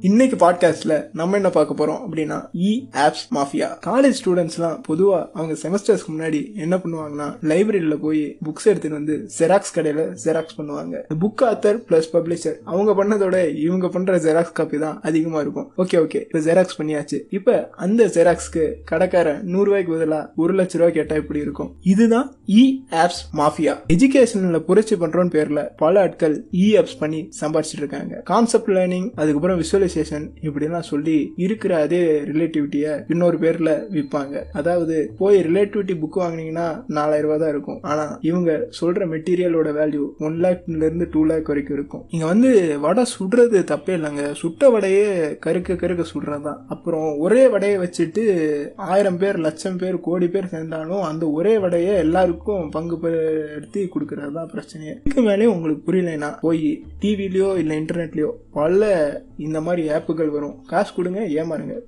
இன்னைக்கு பாட்காஸ்ட்ல நம்ம என்ன பார்க்க போறோம் அப்படின்னா இ ஆப்ஸ் மாஃபியா காலேஜ் ஸ்டூடெண்ட்ஸ்லாம் பொதுவா அவங்க செமஸ்டர்ஸ்க்கு முன்னாடி என்ன பண்ணுவாங்கன்னா லைப்ரரியில போய் புக்ஸ் எடுத்துட்டு வந்து ஜெராக்ஸ் கடையில ஜெராக்ஸ் பண்ணுவாங்க. புக் ஆத்தர் பிளஸ் பப்ளிஷர் அவங்க பண்ணதோட இவங்க பண்ற ஜெராக்ஸ் காப்பி தான் அதிகமா இருக்கும். ஓகே ஓகே இப்ப ஜெராக்ஸ் பண்ணியாச்சு. இப்ப அந்த ஜெராக்ஸ்க்கு கடைக்காரன் நூறு ரூபாய்க்கு பதிலா ஒரு லட்ச ரூபாய் கேட்டா இப்படி இருக்கும். இதுதான் இ ஆப்ஸ் மாஃபியா எஜுகேஷன்ல புரட்சி பண்றோம்னு பேர்ல பல ஆட்கள் e இ ஆப்ஸ் பண்ணி சம்பாதிச்சிட்டு இருக்காங்க. கான்செப்ட் லேர்னிங் அதுக்கப்புறம் போலரைசேஷன் இப்படிலாம் சொல்லி இருக்கிற அதே ரிலேட்டிவிட்டியை இன்னொரு பேர்ல விற்பாங்க அதாவது போய் ரிலேட்டிவிட்டி புக் வாங்கினீங்கன்னா நாலாயிரம் ரூபாய் தான் இருக்கும். ஆனா இவங்க சொல்ற மெட்டீரியலோட வேல்யூ ஒன் லேக்ல இருந்து டூ லேக் வரைக்கும் இருக்கும். இங்க வந்து வடை சுடுறது தப்பே இல்லைங்க. சுட்ட வடையே கருக்க கருக்க சுடுறதுதான். அப்புறம் ஒரே வடையை வச்சுட்டு ஆயிரம் பேர் லட்சம் பேர் கோடி பேர் சேர்ந்தாலும் அந்த ஒரே வடையை எல்லாருக்கும் பங்கு படுத்தி கொடுக்கறது தான் பிரச்சனையே. இதுக்கு மேலே உங்களுக்கு புரியலைன்னா போய் டிவிலையோ இல்லை இன்டர்நெட்லயோ பல இந்த மாதிரி மாதிரி ஆப்புகள் வரும். காசு கொடுங்க ஏமாறுங்க.